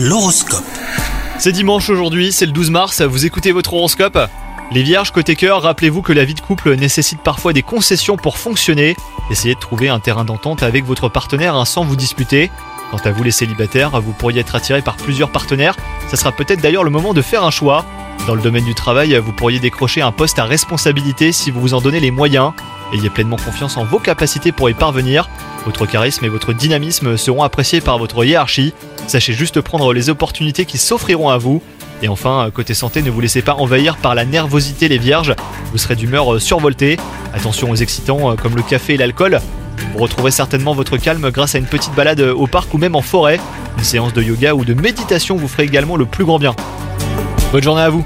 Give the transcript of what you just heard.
L'horoscope. C'est dimanche aujourd'hui, c'est le 12 mars, vous écoutez votre horoscope? Les vierges côté cœur, rappelez-vous que la vie de couple nécessite parfois des concessions pour fonctionner. Essayez de trouver un terrain d'entente avec votre partenaire hein, sans vous disputer. Quant à vous les célibataires, vous pourriez être attiré par plusieurs partenaires. Ça sera peut-être d'ailleurs le moment de faire un choix. Dans le domaine du travail, vous pourriez décrocher un poste à responsabilité si vous vous en donnez les moyens. Ayez pleinement confiance en vos capacités pour y parvenir. Votre charisme et votre dynamisme seront appréciés par votre hiérarchie. Sachez juste prendre les opportunités qui s'offriront à vous. Et enfin, côté santé, ne vous laissez pas envahir par la nervosité les vierges. Vous serez d'humeur survoltée. Attention aux excitants comme le café et l'alcool. Vous retrouverez certainement votre calme grâce à une petite balade au parc ou même en forêt. Une séance de yoga ou de méditation vous ferait également le plus grand bien. Bonne journée à vous